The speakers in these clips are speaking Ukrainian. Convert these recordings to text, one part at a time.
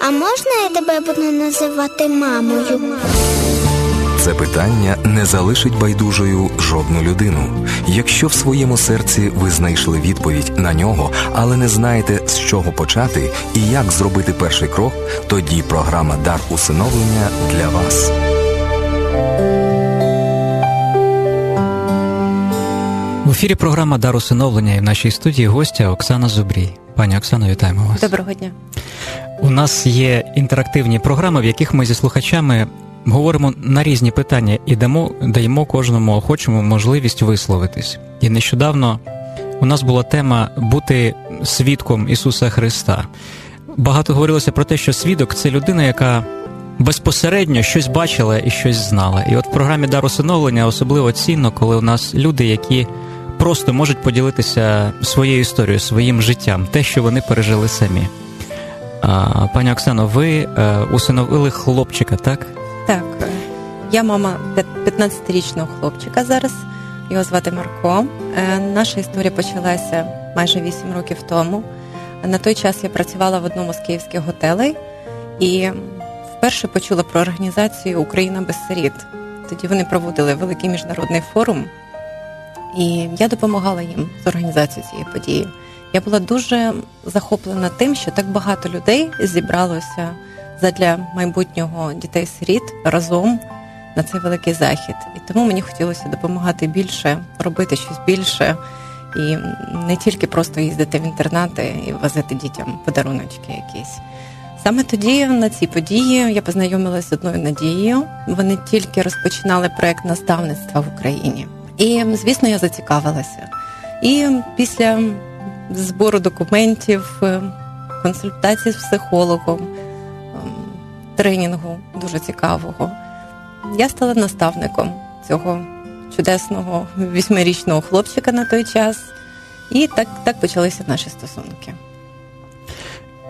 а можна я тебе буду називати мамою? Це питання не залишить байдужою жодну людину. Якщо в своєму серці ви знайшли відповідь на нього, але не знаєте з чого почати і як зробити перший крок, тоді програма Дар усиновлення для вас. В ефірі програма Дар усиновлення і в нашій студії гостя Оксана Зубрій. Пані Оксано, вітаємо вас. Доброго дня. У нас є інтерактивні програми, в яких ми зі слухачами говоримо на різні питання і дамо, даємо кожному охочому можливість висловитись. І нещодавно у нас була тема бути свідком Ісуса Христа. Багато говорилося про те, що свідок це людина, яка безпосередньо щось бачила і щось знала. І от в програмі Дар усиновлення особливо цінно, коли у нас люди, які просто можуть поділитися своєю історією, своїм життям, те, що вони пережили самі. А, Пані Оксано, ви е, усиновили хлопчика, так? Так, я мама 15-річного хлопчика зараз. Його звати Марко. Е, наша історія почалася майже 8 років тому. На той час я працювала в одному з київських готелей і вперше почула про організацію Україна без сиріт. Тоді вони проводили великий міжнародний форум, і я допомагала їм з організацією цієї події. Я була дуже захоплена тим, що так багато людей зібралося задля майбутнього дітей-сиріт разом на цей великий захід. І тому мені хотілося допомагати більше, робити щось більше і не тільки просто їздити в інтернати і возити дітям подаруночки якісь. Саме тоді на цій події я познайомилася з одною надією. Вони тільки розпочинали проект наставництва в Україні. І, звісно, я зацікавилася. І після збору документів, консультацій з психологом, тренінгу дуже цікавого, я стала наставником цього чудесного вісьмирічного хлопчика на той час. І так так почалися наші стосунки.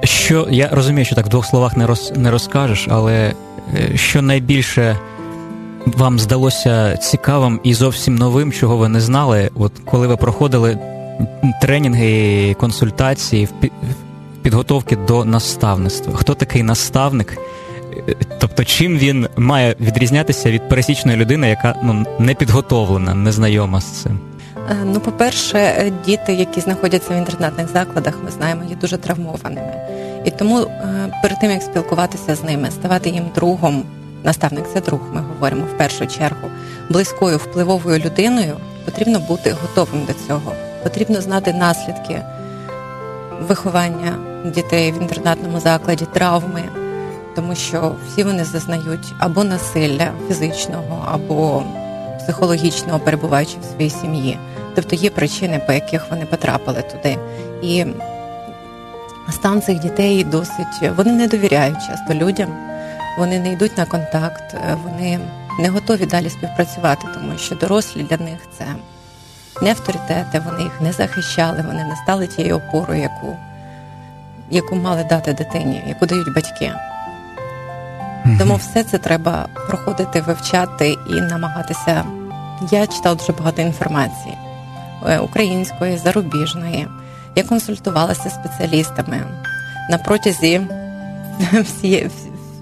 Що я розумію, що так в двох словах не роз, не розкажеш, але що найбільше вам здалося цікавим і зовсім новим, чого ви не знали, от коли ви проходили тренінги, консультації в підготовки до наставництва? Хто такий наставник? Тобто, чим він має відрізнятися від пересічної людини, яка ну не підготовлена, не знайома з цим? Ну, по-перше, діти, які знаходяться в інтернатних закладах, ми знаємо, є дуже травмованими. І тому перед тим як спілкуватися з ними, ставати їм другом, наставник це друг, ми говоримо в першу чергу, близькою впливовою людиною, потрібно бути готовим до цього. Потрібно знати наслідки виховання дітей в інтернатному закладі, травми, тому що всі вони зазнають або насилля фізичного, або психологічного, перебуваючи в своїй сім'ї. Тобто є причини, по яких вони потрапили туди. І стан цих дітей досить вони не довіряють часто людям, вони не йдуть на контакт, вони не готові далі співпрацювати, тому що дорослі для них це не авторитети, вони їх не захищали, вони не стали тією опорою, яку яку мали дати дитині, яку дають батьки. Mm-hmm. Тому все це треба проходити, вивчати і намагатися. Я читала дуже багато інформації української, зарубіжної. Я консультувалася з спеціалістами на протязі всі,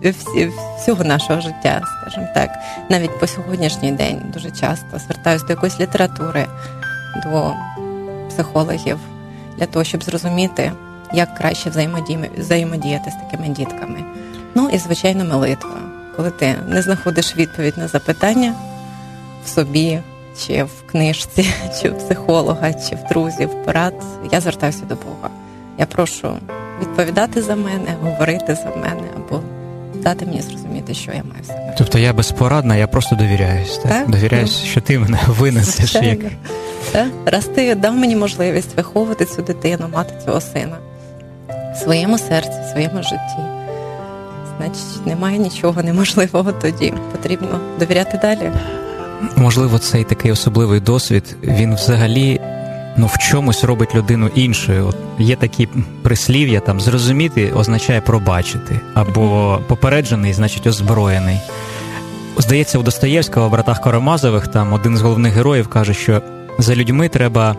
всі, всього нашого життя, скажімо так, навіть по сьогоднішній день дуже часто звертаюся до якоїсь літератури, до психологів для того, щоб зрозуміти, як краще взаємодіяти з такими дітками. Ну і звичайно, молитва, коли ти не знаходиш відповідь на запитання в собі, чи в книжці, чи в психолога, чи в друзів, порад, я звертаюся до Бога. Я прошу відповідати за мене, говорити за мене або дати мені зрозуміти, що я маю в себе. Тобто я безпорадна, я просто довіряюсь. Так? так? Довіряюсь, ну, що ти мене винесеш. Як... Так? Раз ти дав мені можливість виховувати цю дитину, мати цього сина в своєму серці, в своєму житті. Значить, немає нічого неможливого тоді. Потрібно довіряти далі. Можливо, цей такий особливий досвід, він взагалі ну, в чомусь робить людину іншою. От Є такі прислів'я, там зрозуміти означає пробачити, або попереджений, значить озброєний. Здається, у Достоєвського в братах Карамазових там один з головних героїв каже, що за людьми треба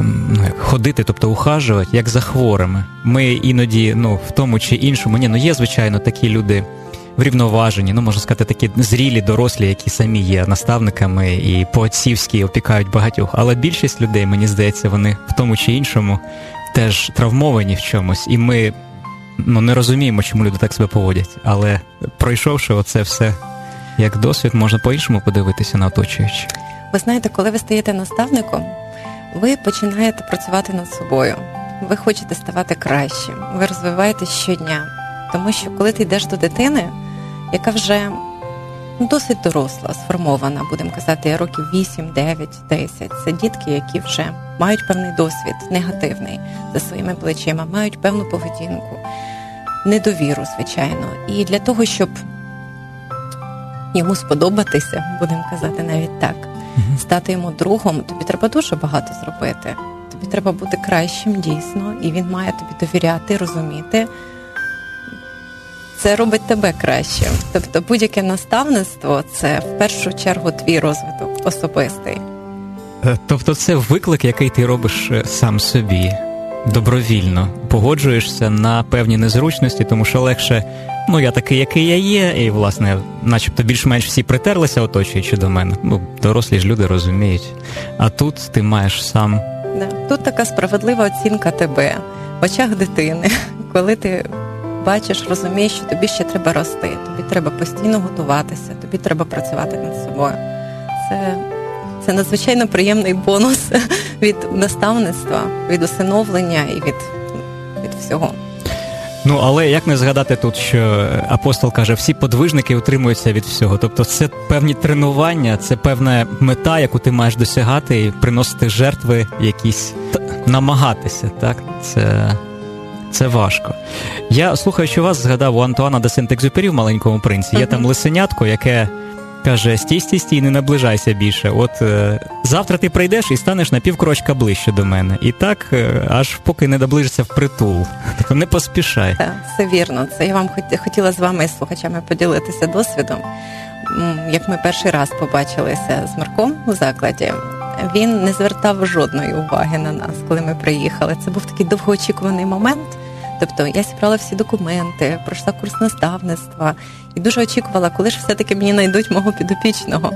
ну, ходити, тобто ухажувати, як за хворими. Ми іноді, ну, в тому чи іншому, ні, ну є, звичайно, такі люди врівноважені, ну можна сказати, такі зрілі, дорослі, які самі є наставниками і по-отцівськи опікають багатьох. Але більшість людей, мені здається, вони в тому чи іншому теж травмовані в чомусь, і ми ну, не розуміємо, чому люди так себе поводять. Але пройшовши оце все як досвід, можна по-іншому подивитися на оточуючи. Ви знаєте, коли ви стаєте наставником, ви починаєте працювати над собою. Ви хочете ставати кращим, ви розвиваєтесь щодня. Тому що коли ти йдеш до дитини, яка вже досить доросла, сформована, будемо казати, років 8, 9, 10, це дітки, які вже мають певний досвід, негативний за своїми плечима, мають певну поведінку, недовіру, звичайно. І для того, щоб йому сподобатися, будемо казати навіть так, стати йому другом, тобі треба дуже багато зробити. Тобі треба бути кращим дійсно, і він має тобі довіряти, розуміти. Це робить тебе кращим. Тобто, будь-яке наставництво це в першу чергу твій розвиток особистий. Е, тобто, це виклик, який ти робиш е, сам собі добровільно, погоджуєшся на певні незручності, тому що легше, ну я такий, який я є, і, власне, начебто більш-менш всі притерлися, оточуючи до мене. Ну, дорослі ж люди розуміють. А тут ти маєш сам. Тут така справедлива оцінка тебе в очах дитини, коли ти бачиш, розумієш, що тобі ще треба рости, тобі треба постійно готуватися, тобі треба працювати над собою. Це це надзвичайно приємний бонус від наставництва, від усиновлення і від, від всього. Ну, але як не згадати тут, що апостол каже, всі подвижники утримуються від всього. Тобто, це певні тренування, це певна мета, яку ти маєш досягати, і приносити жертви якісь намагатися. Так, це це важко. Я слухаючи вас, згадав у Антуана де Сент-Екзюпері в маленькому принці. Є uh-huh. там лисенятко, яке каже: стій, стій, стій, не наближайся більше. От е, завтра ти прийдеш і станеш на півкрочка ближче до мене. І так, е, аж поки не доближишся в притул. Тобто не поспішай. Це вірно. Це я вам хотіла з вами слухачами поділитися досвідом. Як ми перший раз побачилися з Марком у закладі. Він не звертав жодної уваги на нас, коли ми приїхали. Це був такий довгоочікуваний момент. Тобто я зібрала всі документи, пройшла курс наставництва і дуже очікувала, коли ж все-таки мені знайдуть мого підопічного.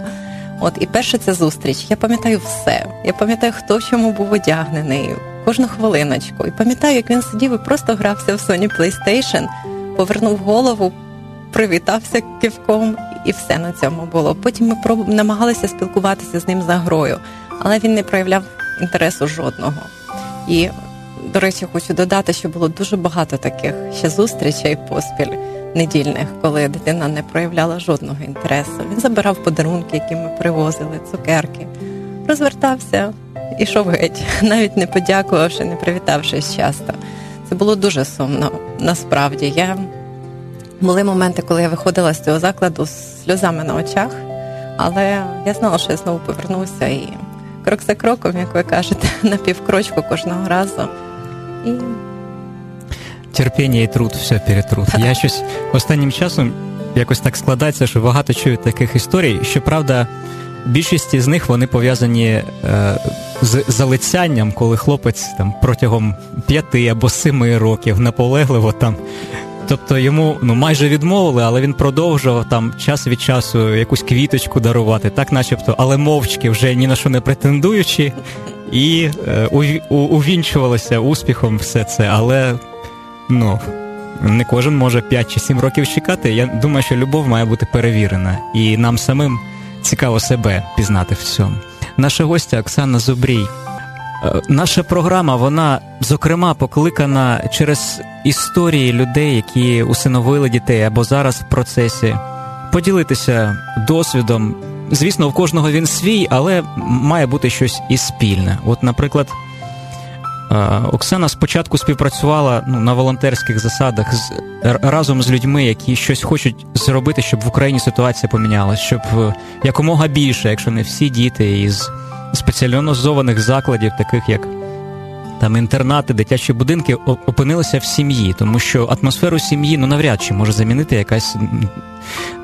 От і перша ця зустріч. Я пам'ятаю все. Я пам'ятаю, хто в чому був одягнений, кожну хвилиночку. І пам'ятаю, як він сидів і просто грався в Sony PlayStation, повернув голову, привітався кивком, і все на цьому було. Потім ми проб... намагалися спілкуватися з ним за грою, але він не проявляв інтересу жодного. І до речі, хочу додати, що було дуже багато таких ще зустрічей поспіль недільних, коли дитина не проявляла жодного інтересу. Він забирав подарунки, які ми привозили, цукерки, розвертався йшов геть, навіть не подякувавши, не привітавшись часто. Це було дуже сумно. Насправді я були моменти, коли я виходила з цього закладу з сльозами на очах, але я знала, що я знову повернуся і крок за кроком, як ви кажете, на півкрочку кожного разу. І... Терпіння і труд, все перетрут. Я щось останнім часом якось так складається, що багато чую таких історій. Щоправда, більшість з них вони пов'язані е, з залицянням, коли хлопець там протягом п'яти або семи років наполегливо там. Тобто йому ну майже відмовили, але він продовжував там час від часу якусь квіточку дарувати, так начебто, але мовчки вже ні на що не претендуючи, і е, увінчувалося успіхом все це, але ну. Не кожен може 5 чи 7 років чекати. Я думаю, що любов має бути перевірена, і нам самим цікаво себе пізнати в цьому. Наша гостя Оксана Зубрій. Е, наша програма, вона зокрема покликана через історії людей, які усиновили дітей або зараз в процесі, поділитися досвідом. Звісно, у кожного він свій, але має бути щось і спільне. От, наприклад, е, Оксана спочатку співпрацювала ну, на волонтерських засадах з разом з людьми, які щось хочуть зробити, щоб в Україні ситуація помінялася, щоб е, якомога більше, якщо не всі діти із спеціалізованих закладів, таких як там інтернати, дитячі будинки, опинилися в сім'ї, тому що атмосферу сім'ї ну навряд чи може замінити якась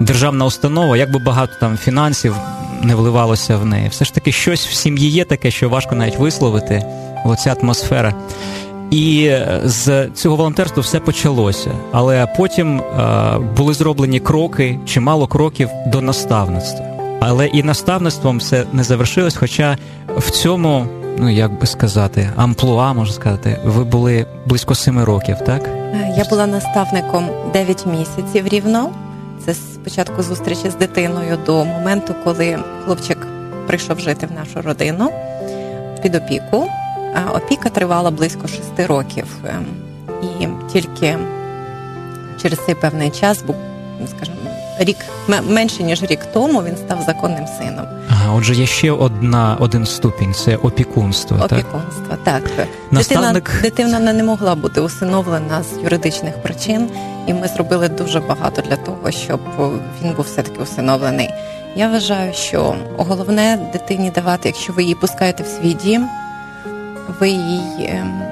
державна установа, як би багато там фінансів не вливалося в неї. Все ж таки, щось в сім'ї є таке, що важко навіть висловити. Оця атмосфера. І з цього волонтерства все почалося. Але потім е, були зроблені кроки, чимало кроків до наставництва. Але і наставництвом все не завершилось. Хоча в цьому, ну як би сказати, амплуа можна сказати, ви були близько семи років, так? Я була наставником 9 місяців рівно. Це спочатку зустрічі з дитиною до моменту, коли хлопчик прийшов жити в нашу родину під опіку. А опіка тривала близько 6 років. Ем, і тільки через цей певний час, був, скажімо, рік менше ніж рік тому, він став законним сином. Ага, отже, є ще одна один ступінь це опікунство. Опікунство, так, так. Наставник... дитина дитина не могла бути усиновлена з юридичних причин, і ми зробили дуже багато для того, щоб він був все таки усиновлений. Я вважаю, що головне дитині давати, якщо ви її пускаєте в свій дім, ви її ем,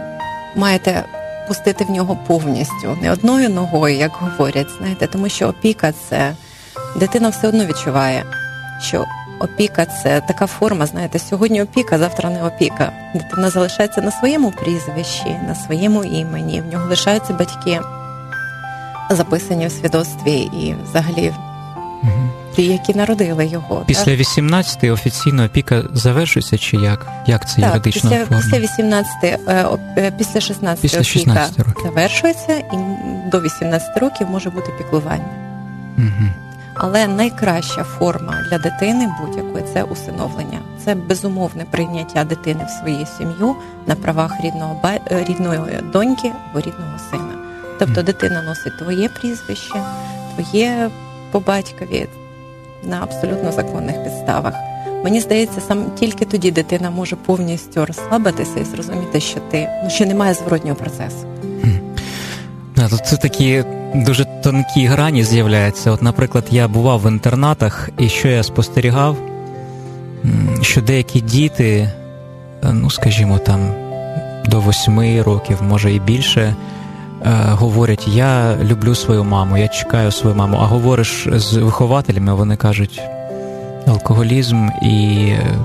маєте пустити в нього повністю, не одною ногою, як говорять, знаєте, тому що опіка це дитина все одно відчуває, що опіка це така форма, знаєте, сьогодні опіка, завтра не опіка. Дитина залишається на своєму прізвищі, на своєму імені, в нього лишаються батьки, записані в свідоцтві і взагалі. Ті, які народили його після 18-ї офіційно опіка завершується, чи як? Як це так, юридично після, оформлено? після 18 е, після 16 після опіка років. завершується, і до 18 років може бути піклування. Угу. Але найкраща форма для дитини будь-якої це усиновлення. Це безумовне прийняття дитини в свою сім'ю на правах рідного е, рідної доньки або рідного сина. Тобто дитина носить твоє прізвище, твоє по батькові на абсолютно законних підставах. Мені здається, сам тільки тоді дитина може повністю розслабитися і зрозуміти, що ти ну що немає зворотнього процесу. Тут це такі дуже тонкі грані з'являються. От, наприклад, я бував в інтернатах, і що я спостерігав, що деякі діти, е, ну скажімо, там до восьми років, може і більше, говорять: Я люблю свою маму, я чекаю свою маму. А говориш з вихователями, вони кажуть алкоголізм і е,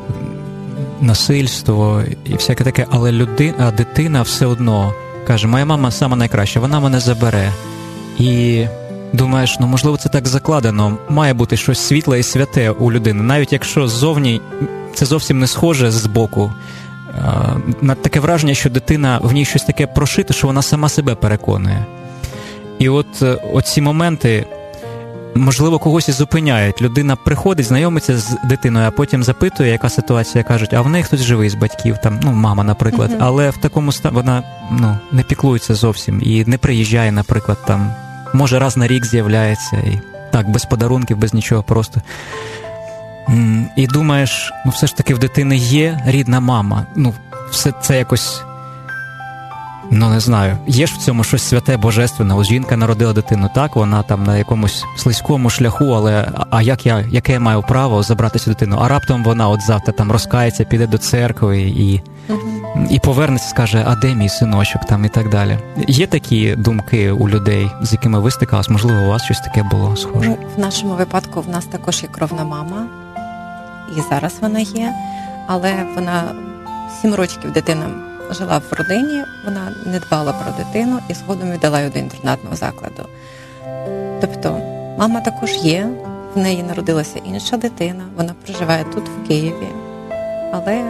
насильство, і всяке таке, але людина, дитина все одно каже: Моя мама сама найкраща, вона мене забере. І думаєш, ну можливо, це так закладено. Має бути щось світле і святе у людини, навіть якщо ззовні це зовсім не схоже з боку. На таке враження, що дитина в ній щось таке прошите, що вона сама себе переконує. І от е, оці моменти, можливо, когось і зупиняють. Людина приходить, знайомиться з дитиною, а потім запитує, яка ситуація, кажуть, а в неї хтось живий з батьків, там, ну, мама, наприклад. Uh-huh. Але в такому стані вона ну, не піклується зовсім і не приїжджає, наприклад, там може раз на рік з'являється, і так, без подарунків, без нічого, просто. І думаєш, ну все ж таки в дитини є рідна мама. Ну, все це якось. Ну, не знаю, є ж в цьому щось святе, божественне. Ось жінка народила дитину, так, вона там на якомусь слизькому шляху, але а як я яке я маю право забрати цю дитину? А раптом вона от завтра там розкається, піде до церкви і і повернеться, скаже, а де мій синочок там і так далі. Є такі думки у людей, з якими ви стикались? Можливо, у вас щось таке було схоже? Ну, в нашому випадку в нас також є кровна мама, і зараз вона є, але вона сім років дитина жила в родині, вона не дбала про дитину і згодом віддала її до інтернатного закладу. Тобто, мама також є, в неї народилася інша дитина, вона проживає тут, в Києві, але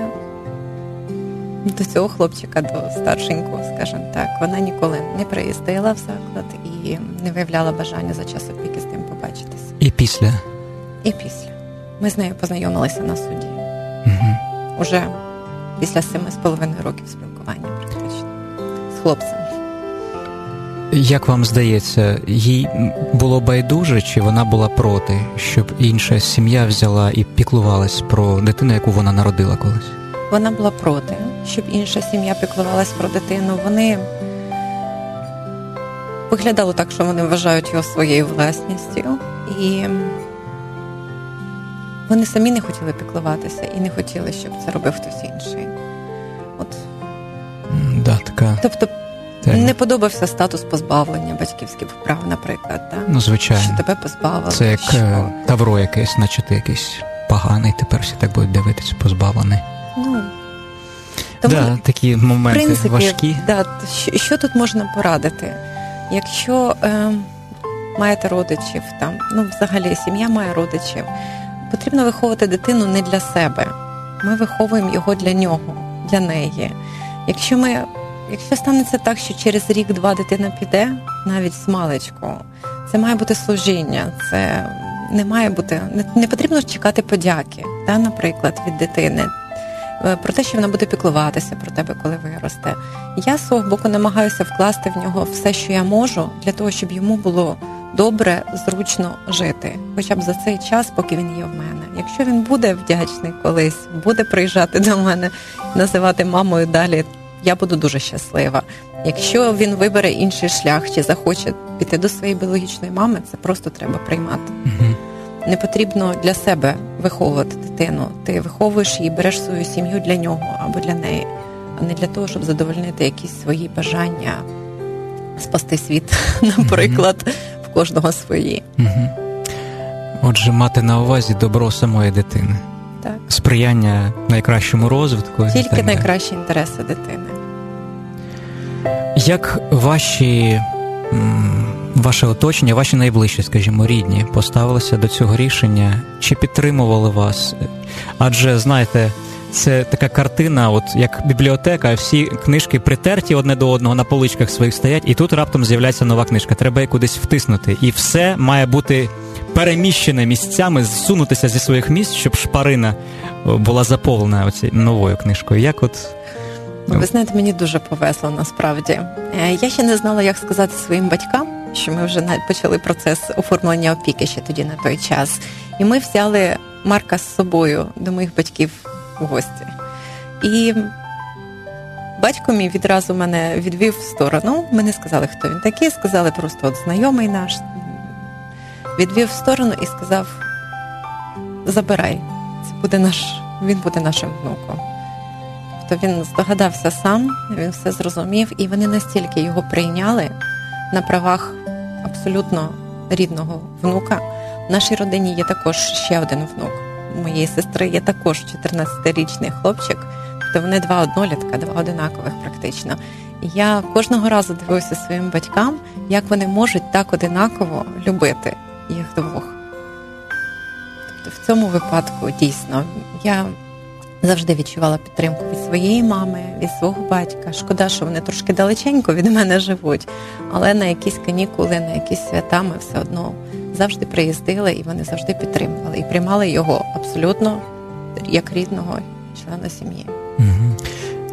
до цього хлопчика, до старшенького, скажімо так, вона ніколи не приїздила в заклад і не виявляла бажання за час опіки з ним побачитися. І після? І після. Ми з нею познайомилися на суді. Угу. Уже після семи з половиною років спілкування, практично з хлопцем. Як вам здається, їй було байдуже, чи вона була проти, щоб інша сім'я взяла і піклувалась про дитину, яку вона народила колись? Вона була проти, щоб інша сім'я піклувалась про дитину. Вони виглядало так, що вони вважають його своєю власністю, і вони самі не хотіли піклуватися і не хотіли, щоб це робив хтось інший. От. Да, така. Тобто Тема. не подобався статус позбавлення батьківських прав, наприклад. Так? Ну, звичайно. Що тебе позбавили. Це як що... Е, тавро якесь, наче ти якийсь поганий, тепер всі так будуть дивитися, позбавлений. Ну, тому, да, такі моменти принципі, важкі. Да, що, що тут можна порадити? Якщо е, маєте родичів, там, ну взагалі сім'я має родичів, потрібно виховувати дитину не для себе. Ми виховуємо його для нього, для неї. Якщо ми, якщо станеться так, що через рік-два дитина піде, навіть з маличку, це має бути служіння, це не має бути, не, не потрібно чекати подяки, та, наприклад, від дитини. е, Про те, що вона буде піклуватися про тебе, коли виросте. Я свого боку намагаюся вкласти в нього все, що я можу, для того, щоб йому було добре, зручно жити, хоча б за цей час, поки він є в мене. Якщо він буде вдячний колись, буде приїжджати до мене, називати мамою далі, я буду дуже щаслива. Якщо він вибере інший шлях чи захоче піти до своєї біологічної мами, це просто треба приймати. Угу. Не потрібно для себе виховувати дитину. Ти виховуєш її, береш свою сім'ю для нього або для неї, а не для того, щоб задовольнити якісь свої бажання, спасти світ, наприклад, кожного свої. Угу. Отже, мати на увазі добро самої дитини, Так. сприяння найкращому розвитку. Тільки так найкращі інтереси дитини. Як ваші ваше оточення, ваші найближчі, скажімо, рідні, поставилися до цього рішення, чи підтримували вас? Адже знаєте, це така картина, от як бібліотека, всі книжки притерті одне до одного на поличках своїх стоять, і тут раптом з'являється нова книжка. Треба її кудись втиснути. І все має бути переміщене місцями, зсунутися зі своїх місць, щоб шпарина була заповнена оцією новою книжкою. Як от Ви знаєте, мені дуже повезло насправді. Е, Я ще не знала, як сказати своїм батькам, що ми вже почали процес оформлення опіки ще тоді на той час. І ми взяли Марка з собою до моїх батьків гості. І батько мій відразу мене відвів в сторону. Ми не сказали, хто він такий, сказали просто от знайомий наш. Відвів в сторону і сказав: забирай, це буде наш, він буде нашим внуком. Тобто він здогадався сам, він все зрозумів, і вони настільки його прийняли на правах абсолютно рідного внука. В нашій родині є також ще один внук. Моєї сестри є також 14-річний хлопчик, тобто вони два однолітка, два одинакових практично. Я кожного разу дивлюся своїм батькам, як вони можуть так одинаково любити їх двох. Тобто в цьому випадку дійсно я завжди відчувала підтримку від своєї мами, від свого батька. Шкода, що вони трошки далеченько від мене живуть, але на якісь канікули, на якісь свята ми все одно завжди приїздили і вони завжди підтримували і приймали його абсолютно як рідного члена сім'ї. Угу.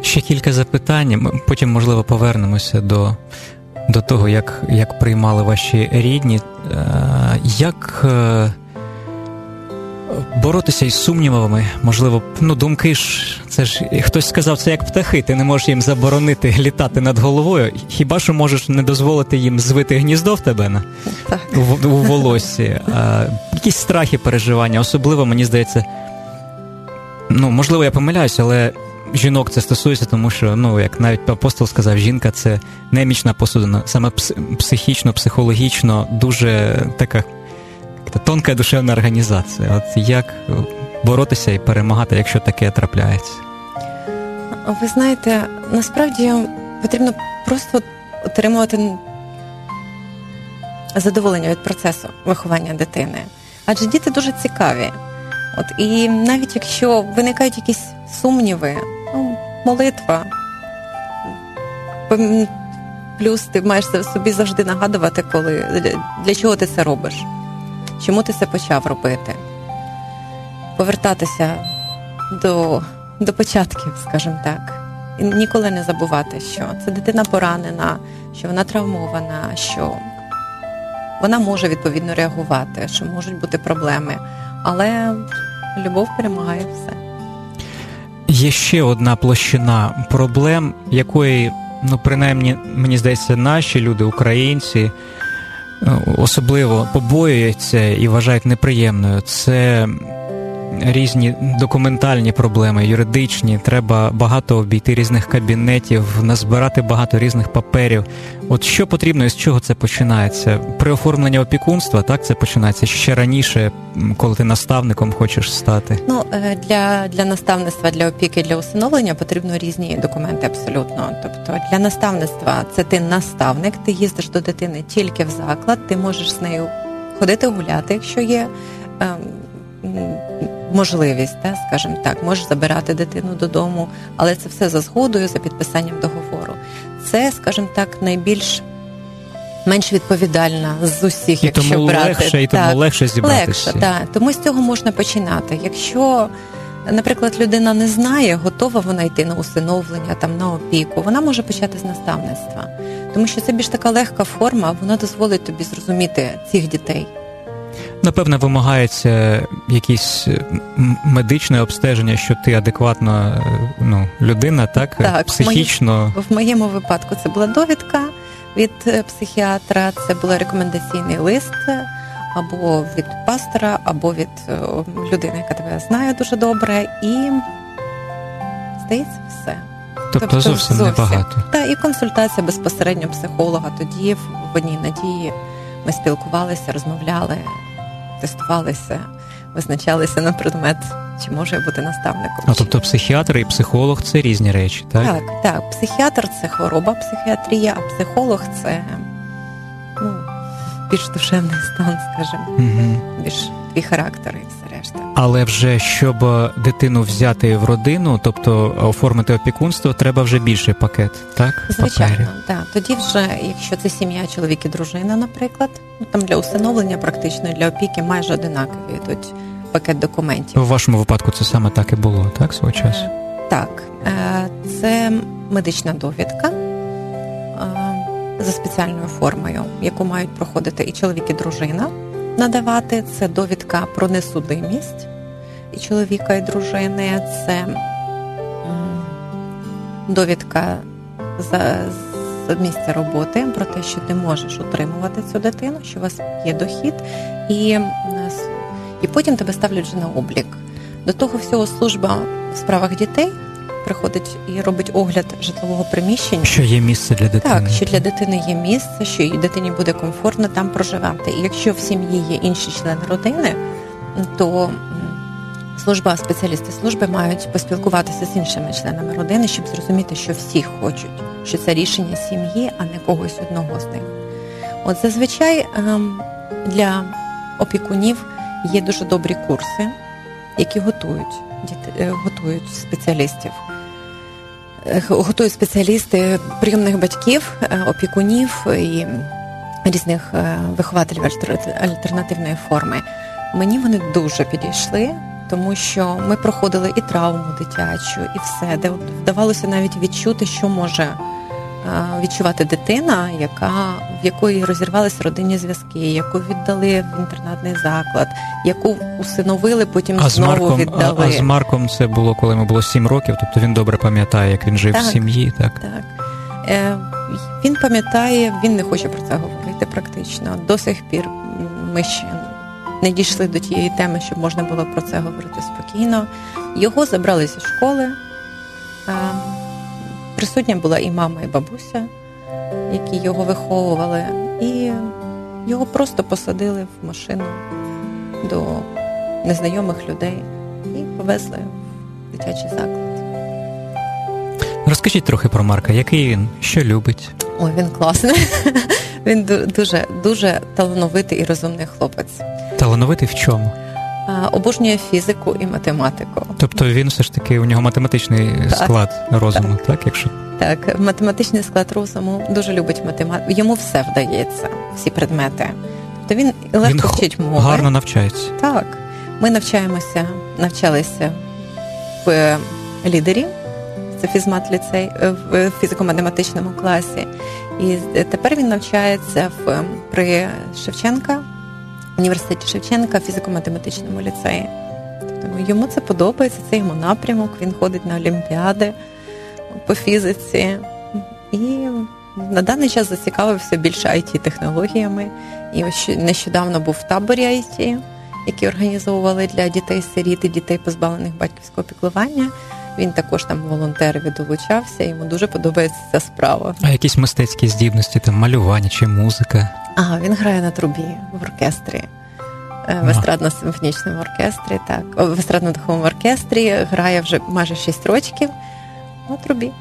Ще кілька запитань. Ми Потім, можливо, повернемося до до того, як як приймали ваші рідні. Е, Як е, боротися із сумнівами? Можливо, ну думки ж, це ж хтось сказав, це як птахи, ти не можеш їм заборонити літати над головою. Хіба що можеш не дозволити їм звити гніздо в тебе на Так. у, у волоссі? А, якісь страхи, переживання, особливо мені здається. Ну, можливо, я помиляюся, але жінок це стосується, тому що, ну, як навіть апостол сказав, жінка це немічна посудина, саме психічно, психологічно, дуже така тонка душевна організація. От як боротися і перемагати, якщо таке трапляється? Ви знаєте, насправді потрібно просто отримувати задоволення від процесу виховання дитини. Адже діти дуже цікаві. От і навіть якщо виникають якісь сумніви, ну, молитва, плюс ти маєш собі завжди нагадувати, коли для чого ти це робиш, чому ти це почав робити, повертатися до, до початків, скажімо так, і ніколи не забувати, що це дитина поранена, що вона травмована, що вона може відповідно реагувати, що можуть бути проблеми. Але любов перемагає все. Є ще одна площина проблем, якої, ну, принаймні, мені здається, наші люди, українці, особливо побоюються і вважають неприємною. Це різні документальні проблеми, юридичні, треба багато обійти різних кабінетів, назбирати багато різних паперів. От що потрібно і з чого це починається? При оформленні опікунства, так це починається ще раніше, коли ти наставником хочеш стати? Ну е, для для наставництва, для опіки, для усиновлення потрібно різні документи абсолютно. Тобто для наставництва це ти наставник, ти їздиш до дитини тільки в заклад, ти можеш з нею ходити гуляти, якщо є. Ем, можливість, та, скажімо так, можеш забирати дитину додому, але це все за згодою, за підписанням договору. Це, скажімо так, найбільш менш відповідальна з усіх, і якщо тому брати. легше, і тому легше зібратися. Легше, так. Тому з цього можна починати. Якщо Наприклад, людина не знає, готова вона йти на усиновлення, там на опіку. Вона може почати з наставництва, тому що це більш така легка форма, вона дозволить тобі зрозуміти цих дітей. Напевне, вимагається якісь медичне обстеження, що ти адекватно ну, людина, так? Так, психічно. В моєму випадку це була довідка від е, психіатра, це був рекомендаційний лист або від пастора, або від е, людини, яка тебе знає дуже добре, і здається, все. Тобто, тобто зовсім, зовсім небагато. Так, і консультація безпосередньо психолога. Тоді в одній надії ми спілкувалися, розмовляли тестувалися, визначалися на предмет, чи може я бути наставником. А тобто психіатр і психолог це різні речі, так? Так, так. Психіатр це хвороба, психіатрія, а психолог це ну, більш душевний стан, скажімо, угу. більш твій характер і все. Але вже щоб дитину взяти в родину, тобто оформити опікунство, треба вже більший пакет, так? Звичайно, так. Тоді вже, якщо це сім'я, чоловік і дружина, наприклад, ну там для усиновлення практично для опіки майже одинакові йдуть пакет документів. В вашому випадку це саме так і було, так свого часу? Так, е, це медична довідка за спеціальною формою, яку мають проходити і чоловік, і дружина надавати. Це довідка про несудимість і чоловіка, і дружини. Це довідка за з місця роботи про те, що ти можеш утримувати цю дитину, що у вас є дохід, і і потім тебе ставлять вже на облік. До того всього служба в справах дітей приходить і робить огляд житлового приміщення. Що є місце для дитини? Так, що для дитини є місце, що і дитині буде комфортно там проживати. І якщо в сім'ї є інші члени родини, то служба, спеціалісти служби мають поспілкуватися з іншими членами родини, щоб зрозуміти, що всі хочуть, що це рішення сім'ї, а не когось одного з них. От зазвичай ем, для опікунів є дуже добрі курси, які готують е, готують спеціалістів. Е, готують спеціалісти прийомних батьків, е, опікунів і різних вихователів альтернативної форми. Мені вони дуже підійшли, тому що ми проходили і травму дитячу, і все, де вдавалося навіть відчути, що може відчувати дитина, яка в якої розірвалися родинні зв'язки, яку віддали в інтернатний заклад, яку усиновили, потім а знову з Марком, віддали. А, а з Марком це було коли йому було сім років, тобто він добре пам'ятає, як він жив так, в сім'ї. Так так. Е, він пам'ятає, він не хоче про це говорити практично. До сих пір ми ще не дійшли до тієї теми, щоб можна було про це говорити спокійно. Його забрали зі школи. Присутня була і мама, і бабуся, які його виховували, і його просто посадили в машину до незнайомих людей і повезли в дитячий заклад. Розкажіть трохи про Марка, який він, що любить? Ой, він класний. Він дуже дуже талановитий і розумний хлопець. Талановитий в чому? Обожнює фізику і математику. Тобто він все ж таки у нього математичний так, склад розуму, так. так якщо так, математичний склад розуму дуже любить математику. Йому все вдається, всі предмети. Тобто він легко він вчить мови. гарно навчається. Так, ми навчаємося, навчалися в лідері. Це фізмат ліцей в фізико-математичному класі, і тепер він навчається в при Шевченка університеті Шевченка фізико-математичному ліцеї. Тому йому це подобається, це йому напрямок, він ходить на олімпіади по фізиці. І на даний час зацікавився більше it технологіями І ось нещодавно був в таборі IT, які організовували для дітей-сиріт і дітей, позбавлених батьківського піклування. Він також там волонтер відлучався, йому дуже подобається ця справа. А якісь мистецькі здібності, там малювання чи музика? А він грає на трубі в оркестрі. Е, в естрадно-симфонічному оркестрі, так, в естрадно-духовому оркестрі грає вже майже 6 років на трубі.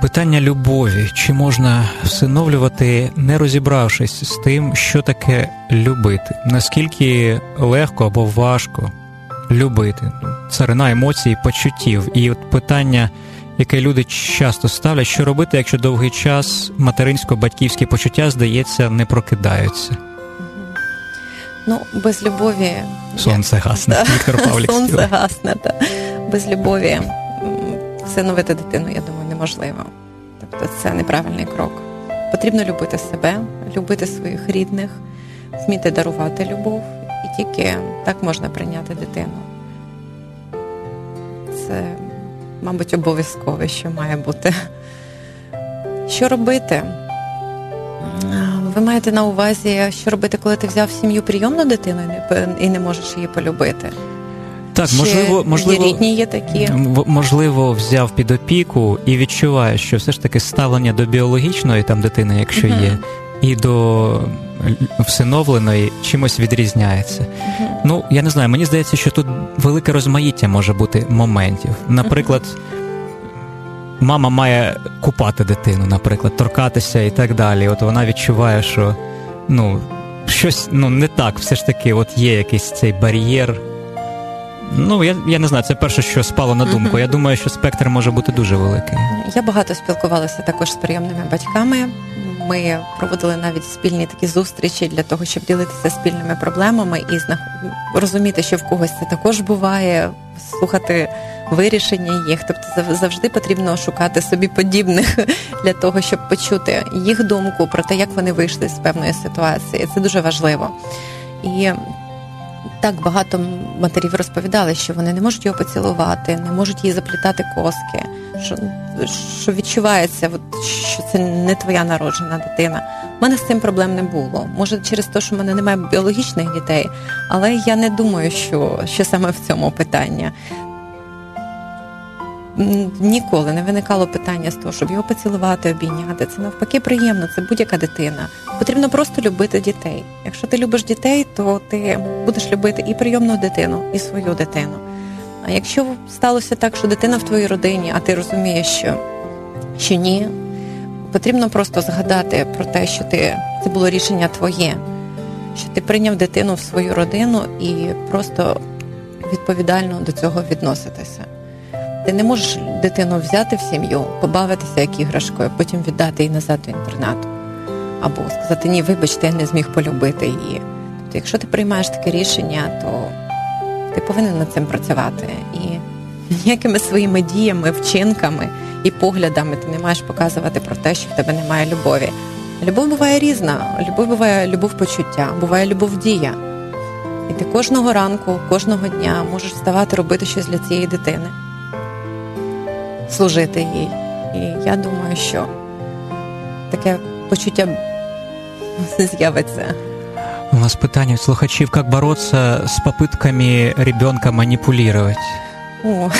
Питання любові. Чи можна всиновлювати, не розібравшись з тим, що таке любити? Наскільки легко або важко любити? Царина емоцій, почуттів. І от питання, яке люди часто ставлять, що робити, якщо довгий час материнсько-батьківські почуття, здається, не прокидаються? Ну, без любові. Сонце гасне. Да. Віктор Павлік. Сонце гасне, так. Без любові всиновити дитину, я думаю, неможливо. Тобто це неправильний крок. Потрібно любити себе, любити своїх рідних, вміти дарувати любов, тільки так можна прийняти дитину. Це, мабуть, обов'язкове, що має бути. Що робити? Ви маєте на увазі, що робити, коли ти взяв сім'ю прийомну дитину і не можеш її полюбити? Так, можливо, можливо, рідні є такі. можливо, взяв під опіку і відчуває, що все ж таки ставлення до біологічної там дитини, якщо uh-huh. є, і до всиновленої чимось відрізняється. Uh-huh. Ну, я не знаю, мені здається, що тут велике розмаїття може бути моментів. Наприклад, uh-huh. мама має купати дитину, наприклад, торкатися і так далі. От вона відчуває, що ну, щось ну, не так, все ж таки, от є якийсь цей бар'єр. Ну, я я не знаю, це перше, що спало на думку. Uh-huh. Я думаю, що спектр може бути дуже великий. Я багато спілкувалася також з прийомними батьками. Ми проводили навіть спільні такі зустрічі для того, щоб ділитися спільними проблемами і знах... розуміти, що в когось це також буває, слухати вирішення їх. Тобто завжди потрібно шукати собі подібних для того, щоб почути їх думку про те, як вони вийшли з певної ситуації. Це дуже важливо. І так багато матерів розповідали, що вони не можуть його поцілувати, не можуть їй заплітати коски, що що відчувається, от, що це не твоя народжена дитина. У мене з цим проблем не було. Може, через те, що в мене немає біологічних дітей, але я не думаю, що, що саме в цьому питання ніколи не виникало питання з того, щоб його поцілувати, обійняти. Це навпаки приємно, це будь-яка дитина. Потрібно просто любити дітей. Якщо ти любиш дітей, то ти будеш любити і прийомну дитину, і свою дитину. А якщо сталося так, що дитина в твоїй родині, а ти розумієш, що, що ні, потрібно просто згадати про те, що ти це було рішення твоє, що ти прийняв дитину в свою родину і просто відповідально до цього відноситися. Ти не можеш дитину взяти в сім'ю, побавитися як іграшкою, потім віддати її назад до інтернату. Або сказати, ні, вибачте, я не зміг полюбити її. Тобто, якщо ти приймаєш таке рішення, то ти повинен над цим працювати. І ніякими своїми діями, вчинками і поглядами ти не маєш показувати про те, що в тебе немає любові. Любов буває різна. Любов буває любов почуття, буває любов дія. І ти кожного ранку, кожного дня можеш вставати, робити щось для цієї дитини служити їй. І я думаю, що таке почуття з'явиться. У нас питання від слухачів, як боротися з попитками ребенка маніпулювати? О,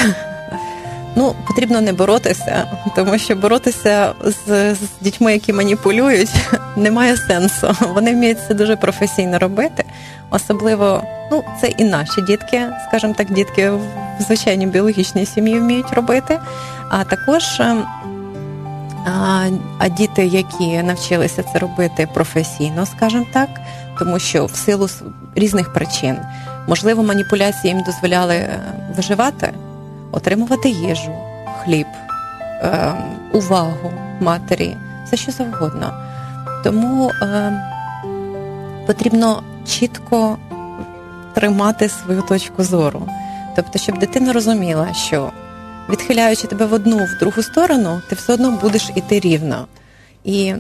Ну, потрібно не боротися, тому що боротися з, з дітьми, які маніпулюють, немає сенсу. Вони вміють це дуже професійно робити. Особливо, ну, це і наші дітки, скажімо так, дітки в звичайній біологічній сім'ї вміють робити. А також ем, а, а діти, які навчилися це робити професійно, скажімо так, тому що в силу різних причин, можливо, маніпуляції їм дозволяли е, виживати отримувати їжу, хліб, е, увагу матері, все що завгодно. Тому е, потрібно чітко тримати свою точку зору. Тобто, щоб дитина розуміла, що відхиляючи тебе в одну, в другу сторону, ти все одно будеш іти рівно. І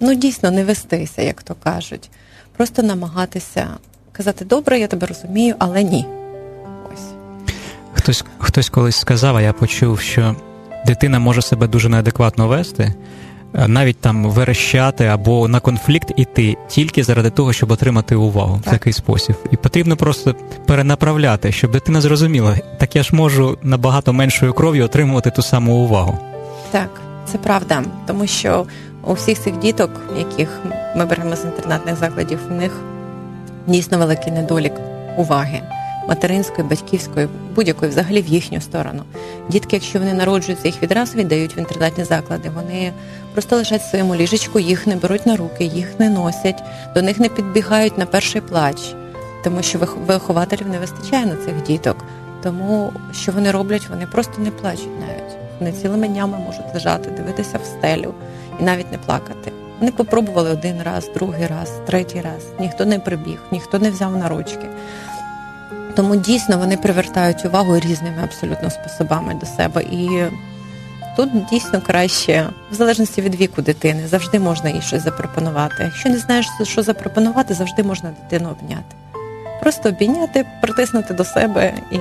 ну, дійсно не вестися, як то кажуть. Просто намагатися казати, добре, я тебе розумію, але ні. Хтось хтось колись сказав, а я почув, що дитина може себе дуже неадекватно вести, е, навіть там верещати або на конфлікт іти тільки заради того, щоб отримати увагу так. в такий спосіб. І потрібно просто перенаправляти, щоб дитина зрозуміла, так я ж можу набагато меншою кров'ю отримувати ту саму увагу. Так, це правда, тому що у всіх цих діток, яких ми беремо з інтернатних закладів, в них дійсно великий недолік уваги материнської, батьківської, будь-якої, взагалі в їхню сторону. Дітки, якщо вони народжуються, їх відразу віддають в інтернатні заклади. Вони просто лежать в своєму ліжечку, їх не беруть на руки, їх не носять, до них не підбігають на перший плач, тому що вихователів не вистачає на цих діток. Тому що вони роблять, вони просто не плачуть навіть. Вони цілими днями можуть лежати, дивитися в стелю і навіть не плакати. Вони попробували один раз, другий раз, третій раз. Ніхто не прибіг, ніхто не взяв на ручки. Тому дійсно вони привертають увагу різними абсолютно способами до себе. І тут дійсно краще, в залежності від віку дитини, завжди можна їй щось запропонувати. Якщо не знаєш, що запропонувати, завжди можна дитину обняти. Просто обійняти, притиснути до себе і,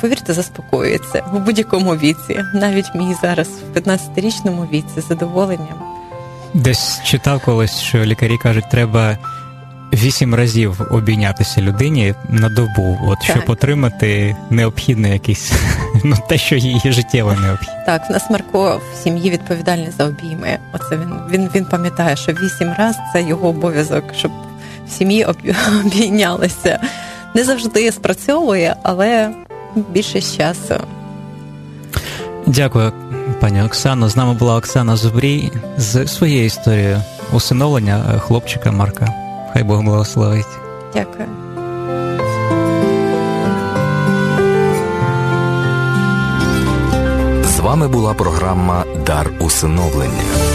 повірте, заспокоюється в будь-якому віці. Навіть мій зараз в 15-річному віці задоволенням. Десь читав колись, що лікарі кажуть, треба вісім разів обійнятися людині на добу, от так. щоб отримати необхідне якийсь ну те, що їй життєво необхідне. Так, в нас Марко в сім'ї відповідальний за обійми. Оце він він він пам'ятає, що вісім разів це його обов'язок, щоб в сім'ї обійнялися. Не завжди спрацьовує, але більше часу. Дякую, пані Оксано. З нами була Оксана Зубрій з своєю історією усиновлення хлопчика Марка. Хай Бог благословить. Дякую. З вами була програма Дар усиновлення.